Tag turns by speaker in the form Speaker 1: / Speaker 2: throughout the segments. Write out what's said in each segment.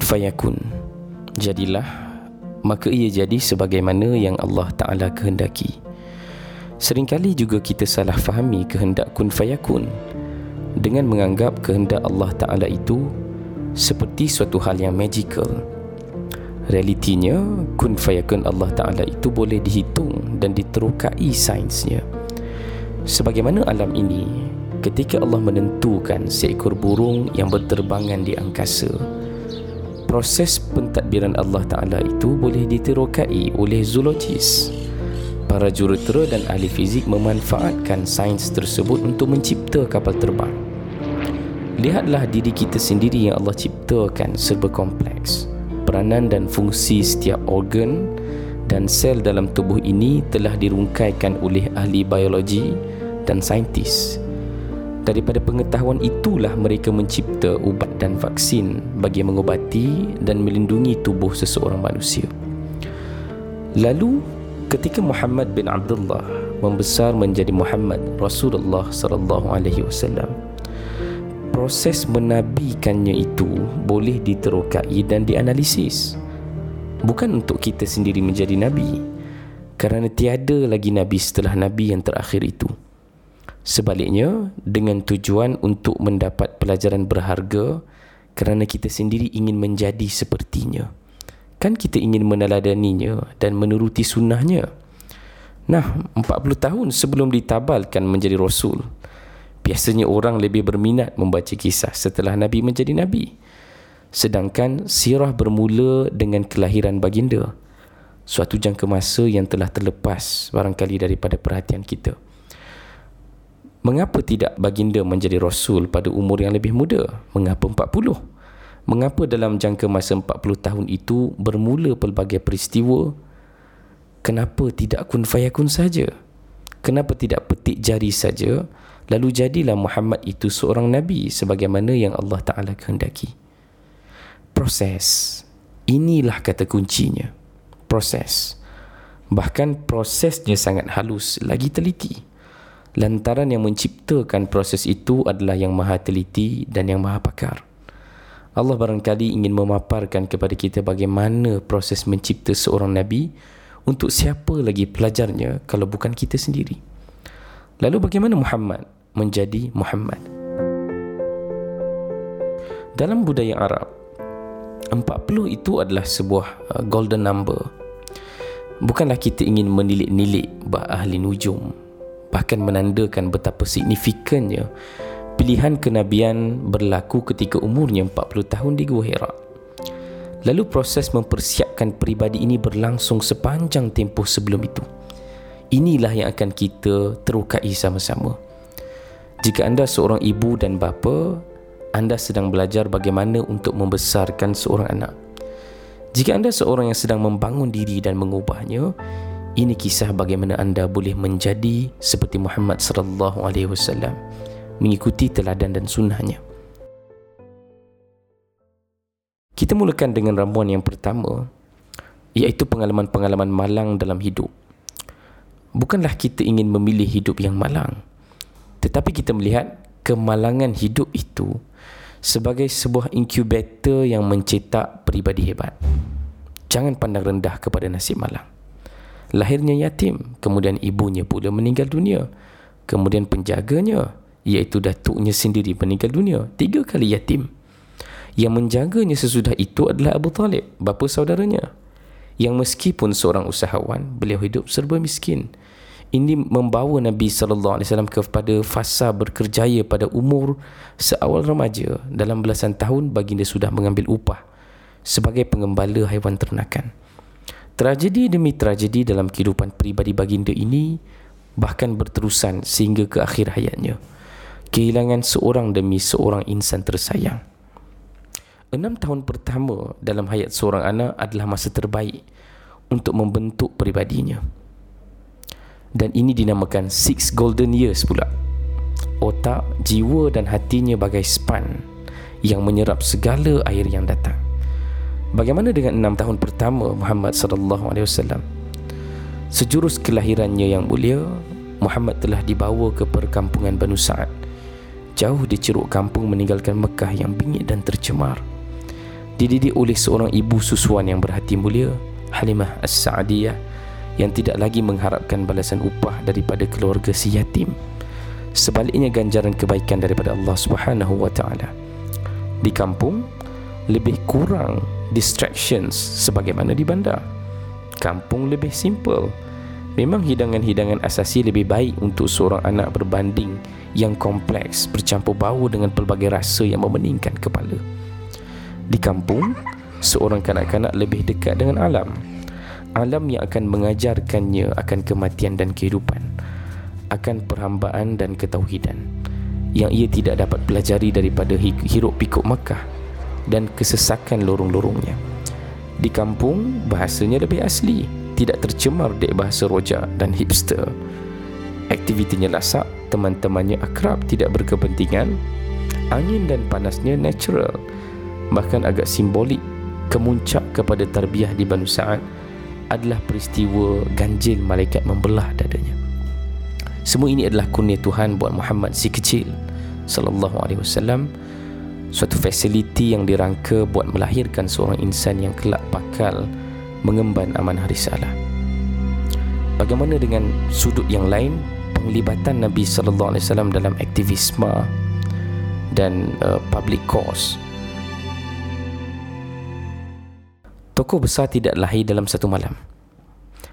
Speaker 1: kun fayakun. Jadilah maka ia jadi sebagaimana yang Allah Taala kehendaki. Seringkali juga kita salah fahami kehendak kun fayakun. Dengan menganggap kehendak Allah Taala itu seperti suatu hal yang magical. Realitinya kun fayakun Allah Taala itu boleh dihitung dan diterokai sainsnya. Sebagaimana alam ini ketika Allah menentukan seekor burung yang berterbangan di angkasa proses pentadbiran Allah Ta'ala itu boleh diterokai oleh zoologis. Para jurutera dan ahli fizik memanfaatkan sains tersebut untuk mencipta kapal terbang. Lihatlah diri kita sendiri yang Allah ciptakan serba kompleks. Peranan dan fungsi setiap organ dan sel dalam tubuh ini telah dirungkaikan oleh ahli biologi dan saintis daripada pengetahuan itulah mereka mencipta ubat dan vaksin bagi mengobati dan melindungi tubuh seseorang manusia. Lalu ketika Muhammad bin Abdullah membesar menjadi Muhammad Rasulullah sallallahu alaihi wasallam proses menabikannya itu boleh diterokai dan dianalisis bukan untuk kita sendiri menjadi nabi kerana tiada lagi nabi setelah nabi yang terakhir itu Sebaliknya, dengan tujuan untuk mendapat pelajaran berharga kerana kita sendiri ingin menjadi sepertinya. Kan kita ingin meneladaninya dan menuruti sunnahnya. Nah, 40 tahun sebelum ditabalkan menjadi Rasul, biasanya orang lebih berminat membaca kisah setelah Nabi menjadi Nabi. Sedangkan sirah bermula dengan kelahiran baginda. Suatu jangka masa yang telah terlepas barangkali daripada perhatian kita. Mengapa tidak baginda menjadi rasul pada umur yang lebih muda? Mengapa 40? Mengapa dalam jangka masa 40 tahun itu bermula pelbagai peristiwa? Kenapa tidak kun fayakun saja? Kenapa tidak petik jari saja? Lalu jadilah Muhammad itu seorang nabi sebagaimana yang Allah Taala kehendaki. Proses. Inilah kata kuncinya. Proses. Bahkan prosesnya sangat halus lagi teliti lantaran yang menciptakan proses itu adalah yang maha teliti dan yang maha pakar. Allah barangkali ingin memaparkan kepada kita bagaimana proses mencipta seorang Nabi untuk siapa lagi pelajarnya kalau bukan kita sendiri. Lalu bagaimana Muhammad menjadi Muhammad? Dalam budaya Arab, 40 itu adalah sebuah uh, golden number. Bukanlah kita ingin menilik-nilik bah ahli nujum bahkan menandakan betapa signifikannya pilihan kenabian berlaku ketika umurnya 40 tahun di Gua Hira. Lalu proses mempersiapkan peribadi ini berlangsung sepanjang tempoh sebelum itu. Inilah yang akan kita terukai sama-sama. Jika anda seorang ibu dan bapa, anda sedang belajar bagaimana untuk membesarkan seorang anak. Jika anda seorang yang sedang membangun diri dan mengubahnya, ini kisah bagaimana anda boleh menjadi seperti Muhammad sallallahu alaihi wasallam mengikuti teladan dan sunnahnya. Kita mulakan dengan ramuan yang pertama iaitu pengalaman-pengalaman malang dalam hidup. Bukanlah kita ingin memilih hidup yang malang tetapi kita melihat kemalangan hidup itu sebagai sebuah inkubator yang mencetak peribadi hebat. Jangan pandang rendah kepada nasib malang lahirnya yatim kemudian ibunya pula meninggal dunia kemudian penjaganya iaitu datuknya sendiri meninggal dunia tiga kali yatim. Yang menjaganya sesudah itu adalah Abu Talib bapa saudaranya. Yang meskipun seorang usahawan beliau hidup serba miskin. Ini membawa Nabi sallallahu alaihi wasallam kepada fasa berkerjaya pada umur seawal remaja dalam belasan tahun baginda sudah mengambil upah sebagai pengembala haiwan ternakan Tragedi demi tragedi dalam kehidupan peribadi baginda ini bahkan berterusan sehingga ke akhir hayatnya. Kehilangan seorang demi seorang insan tersayang. Enam tahun pertama dalam hayat seorang anak adalah masa terbaik untuk membentuk peribadinya. Dan ini dinamakan six golden years pula. Otak, jiwa dan hatinya bagai span yang menyerap segala air yang datang. Bagaimana dengan enam tahun pertama Muhammad sallallahu alaihi wasallam? Sejurus kelahirannya yang mulia, Muhammad telah dibawa ke perkampungan Banu Sa'ad. Jauh di ceruk kampung meninggalkan Mekah yang bingit dan tercemar. dididik oleh seorang ibu susuan yang berhati mulia Halimah As-Sa'diyah yang tidak lagi mengharapkan balasan upah daripada keluarga si yatim sebaliknya ganjaran kebaikan daripada Allah Subhanahu wa taala di kampung lebih kurang distractions sebagaimana di bandar. Kampung lebih simple. Memang hidangan-hidangan asasi lebih baik untuk seorang anak berbanding yang kompleks bercampur bau dengan pelbagai rasa yang memeningkan kepala. Di kampung seorang kanak-kanak lebih dekat dengan alam. Alam yang akan mengajarkannya akan kematian dan kehidupan akan perhambaan dan ketauhidan yang ia tidak dapat pelajari daripada hiruk pikuk Makkah dan kesesakan lorong-lorongnya. Di kampung bahasanya lebih asli. Tidak tercemar dek bahasa rojak dan hipster. Aktivitinya lasak teman-temannya akrab tidak berkepentingan. Angin dan panasnya natural bahkan agak simbolik. Kemuncak kepada tarbiyah di Banu Sa'ad adalah peristiwa ganjil malaikat membelah dadanya. Semua ini adalah kurnia Tuhan buat Muhammad si kecil sallallahu alaihi wasallam suatu fasiliti yang dirangka buat melahirkan seorang insan yang kelak bakal mengemban amanah risalah. Bagaimana dengan sudut yang lain penglibatan Nabi sallallahu alaihi wasallam dalam aktivisme dan uh, public cause Tokoh besar tidak lahir dalam satu malam.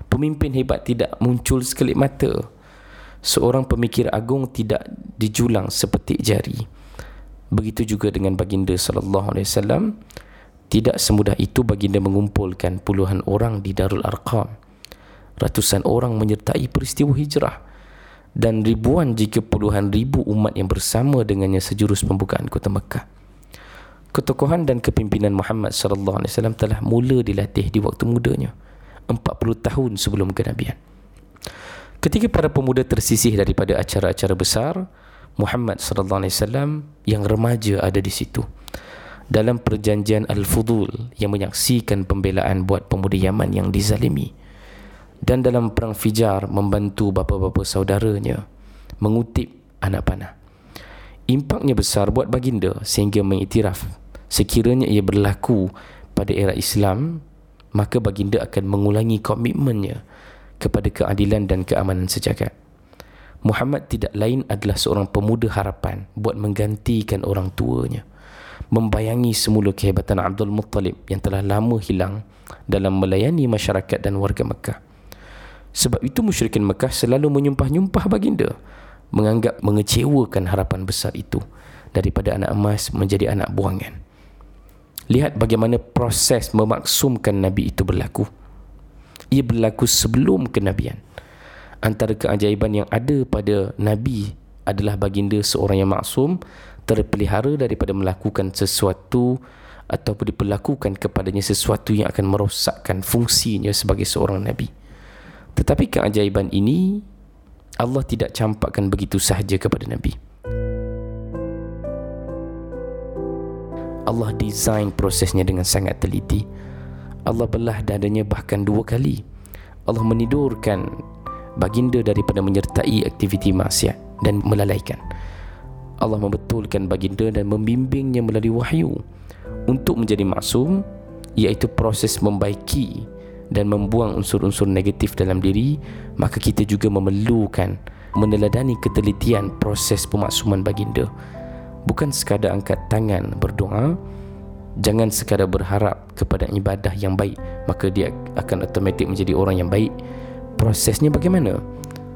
Speaker 1: Pemimpin hebat tidak muncul sekelip mata. Seorang pemikir agung tidak dijulang seperti jari. Begitu juga dengan baginda sallallahu alaihi wasallam. Tidak semudah itu baginda mengumpulkan puluhan orang di Darul Arqam. Ratusan orang menyertai peristiwa hijrah dan ribuan jika puluhan ribu umat yang bersama dengannya sejurus pembukaan kota Mekah ketokohan dan kepimpinan Muhammad sallallahu alaihi wasallam telah mula dilatih di waktu mudanya 40 tahun sebelum kenabian ketika para pemuda tersisih daripada acara-acara besar Muhammad sallallahu alaihi wasallam yang remaja ada di situ. Dalam perjanjian Al-Fudul yang menyaksikan pembelaan buat pemuda Yaman yang dizalimi. Dan dalam perang Fijar membantu bapa-bapa saudaranya mengutip anak panah. Impaknya besar buat baginda sehingga mengiktiraf. Sekiranya ia berlaku pada era Islam maka baginda akan mengulangi komitmennya kepada keadilan dan keamanan sejagat Muhammad tidak lain adalah seorang pemuda harapan buat menggantikan orang tuanya membayangi semula kehebatan Abdul Muttalib yang telah lama hilang dalam melayani masyarakat dan warga Mekah sebab itu musyrikin Mekah selalu menyumpah-nyumpah baginda menganggap mengecewakan harapan besar itu daripada anak emas menjadi anak buangan Lihat bagaimana proses memaksumkan Nabi itu berlaku. Ia berlaku sebelum kenabian. Antara keajaiban yang ada pada Nabi adalah baginda seorang yang maksum terpelihara daripada melakukan sesuatu ataupun diperlakukan kepadanya sesuatu yang akan merosakkan fungsinya sebagai seorang Nabi. Tetapi keajaiban ini Allah tidak campakkan begitu sahaja kepada Nabi. Allah design prosesnya dengan sangat teliti. Allah belah dadanya bahkan dua kali. Allah menidurkan baginda daripada menyertai aktiviti maksiat dan melalaikan. Allah membetulkan baginda dan membimbingnya melalui wahyu untuk menjadi maksum iaitu proses membaiki dan membuang unsur-unsur negatif dalam diri. Maka kita juga memerlukan meneladani ketelitian proses pemaksuman baginda. Bukan sekadar angkat tangan berdoa jangan sekadar berharap kepada ibadah yang baik maka dia akan automatik menjadi orang yang baik prosesnya bagaimana?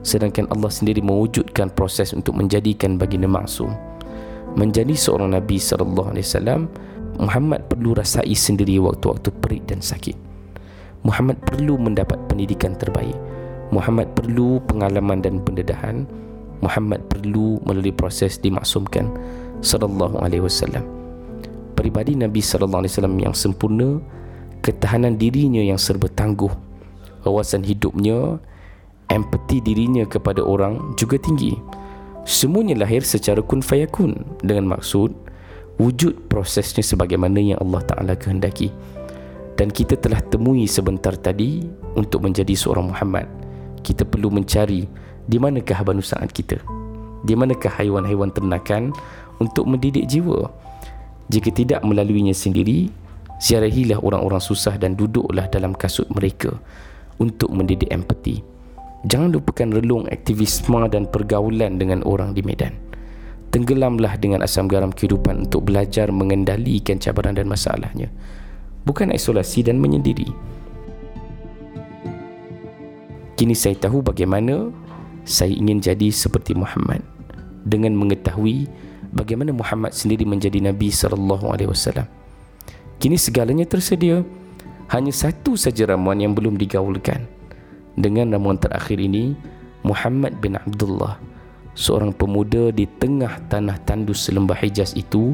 Speaker 1: Sedangkan Allah sendiri mewujudkan proses untuk menjadikan baginda maksum. Menjadi seorang nabi sallallahu alaihi wasallam Muhammad perlu rasai sendiri waktu-waktu perit dan sakit. Muhammad perlu mendapat pendidikan terbaik. Muhammad perlu pengalaman dan pendedahan. Muhammad perlu melalui proses dimaksumkan sallallahu alaihi wasallam. Peribadi Nabi sallallahu alaihi wasallam yang sempurna, ketahanan dirinya yang serba tangguh, wawasan hidupnya, empati dirinya kepada orang juga tinggi. Semuanya lahir secara kun fayakun dengan maksud wujud prosesnya sebagaimana yang Allah Taala kehendaki. Dan kita telah temui sebentar tadi untuk menjadi seorang Muhammad. Kita perlu mencari di manakah Banu Sa'ad kita. Di manakah haiwan-haiwan ternakan untuk mendidik jiwa. Jika tidak melaluinya sendiri, Ziarahilah orang-orang susah dan duduklah dalam kasut mereka untuk mendidik empati. Jangan lupakan relung aktivisme dan pergaulan dengan orang di medan. Tenggelamlah dengan asam garam kehidupan untuk belajar mengendalikan cabaran dan masalahnya. Bukan isolasi dan menyendiri. Kini saya tahu bagaimana saya ingin jadi seperti Muhammad dengan mengetahui bagaimana Muhammad sendiri menjadi Nabi sallallahu alaihi wasallam. Kini segalanya tersedia. Hanya satu saja ramuan yang belum digaulkan. Dengan ramuan terakhir ini, Muhammad bin Abdullah, seorang pemuda di tengah tanah tandus selembah Hijaz itu,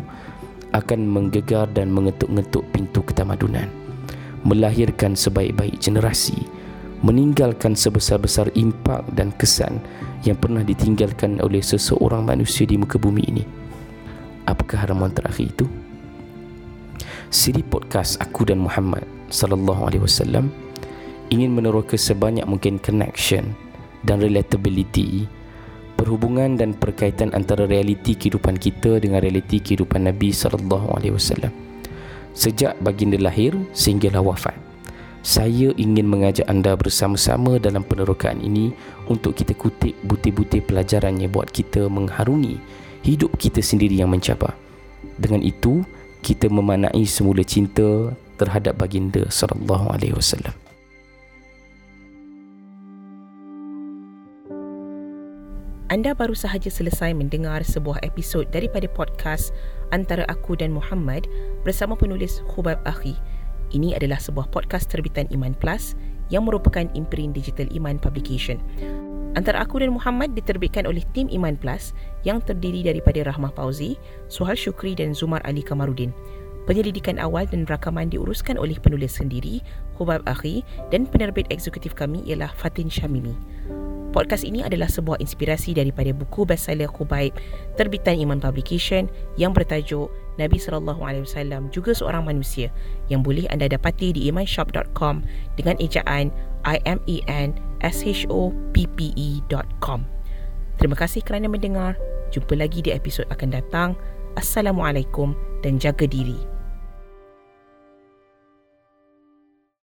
Speaker 1: akan menggegar dan mengetuk-ngetuk pintu ketamadunan. Melahirkan sebaik-baik generasi, meninggalkan sebesar-besar impak dan kesan yang pernah ditinggalkan oleh seseorang manusia di muka bumi ini. Apakah ramuan terakhir itu? siri podcast aku dan Muhammad sallallahu alaihi wasallam ingin meneroka sebanyak mungkin connection dan relatability perhubungan dan perkaitan antara realiti kehidupan kita dengan realiti kehidupan Nabi sallallahu alaihi wasallam sejak baginda lahir sehinggalah wafat saya ingin mengajak anda bersama-sama dalam penerokaan ini untuk kita kutip butir-butir pelajarannya buat kita mengharungi hidup kita sendiri yang mencabar. Dengan itu, kita memanai semula cinta terhadap baginda sallallahu alaihi wasallam.
Speaker 2: Anda baru sahaja selesai mendengar sebuah episod daripada podcast antara aku dan Muhammad bersama penulis Khubab Akhi. Ini adalah sebuah podcast terbitan Iman Plus yang merupakan imprint digital Iman Publication. Antara aku dan Muhammad diterbitkan oleh tim Iman Plus yang terdiri daripada Rahmah Pauzi, Suhal Syukri dan Zumar Ali Kamarudin. Penyelidikan awal dan rakaman diuruskan oleh penulis sendiri, Hubab Akhi dan penerbit eksekutif kami ialah Fatin Syamimi. Podcast ini adalah sebuah inspirasi daripada buku bestseller Khubaib terbitan Iman Publication yang bertajuk Nabi sallallahu alaihi wasallam juga seorang manusia yang boleh anda dapati di imanshop.com dengan ejaan I M E N S H O P P E.com. Terima kasih kerana mendengar. Jumpa lagi di episod akan datang. Assalamualaikum dan jaga diri.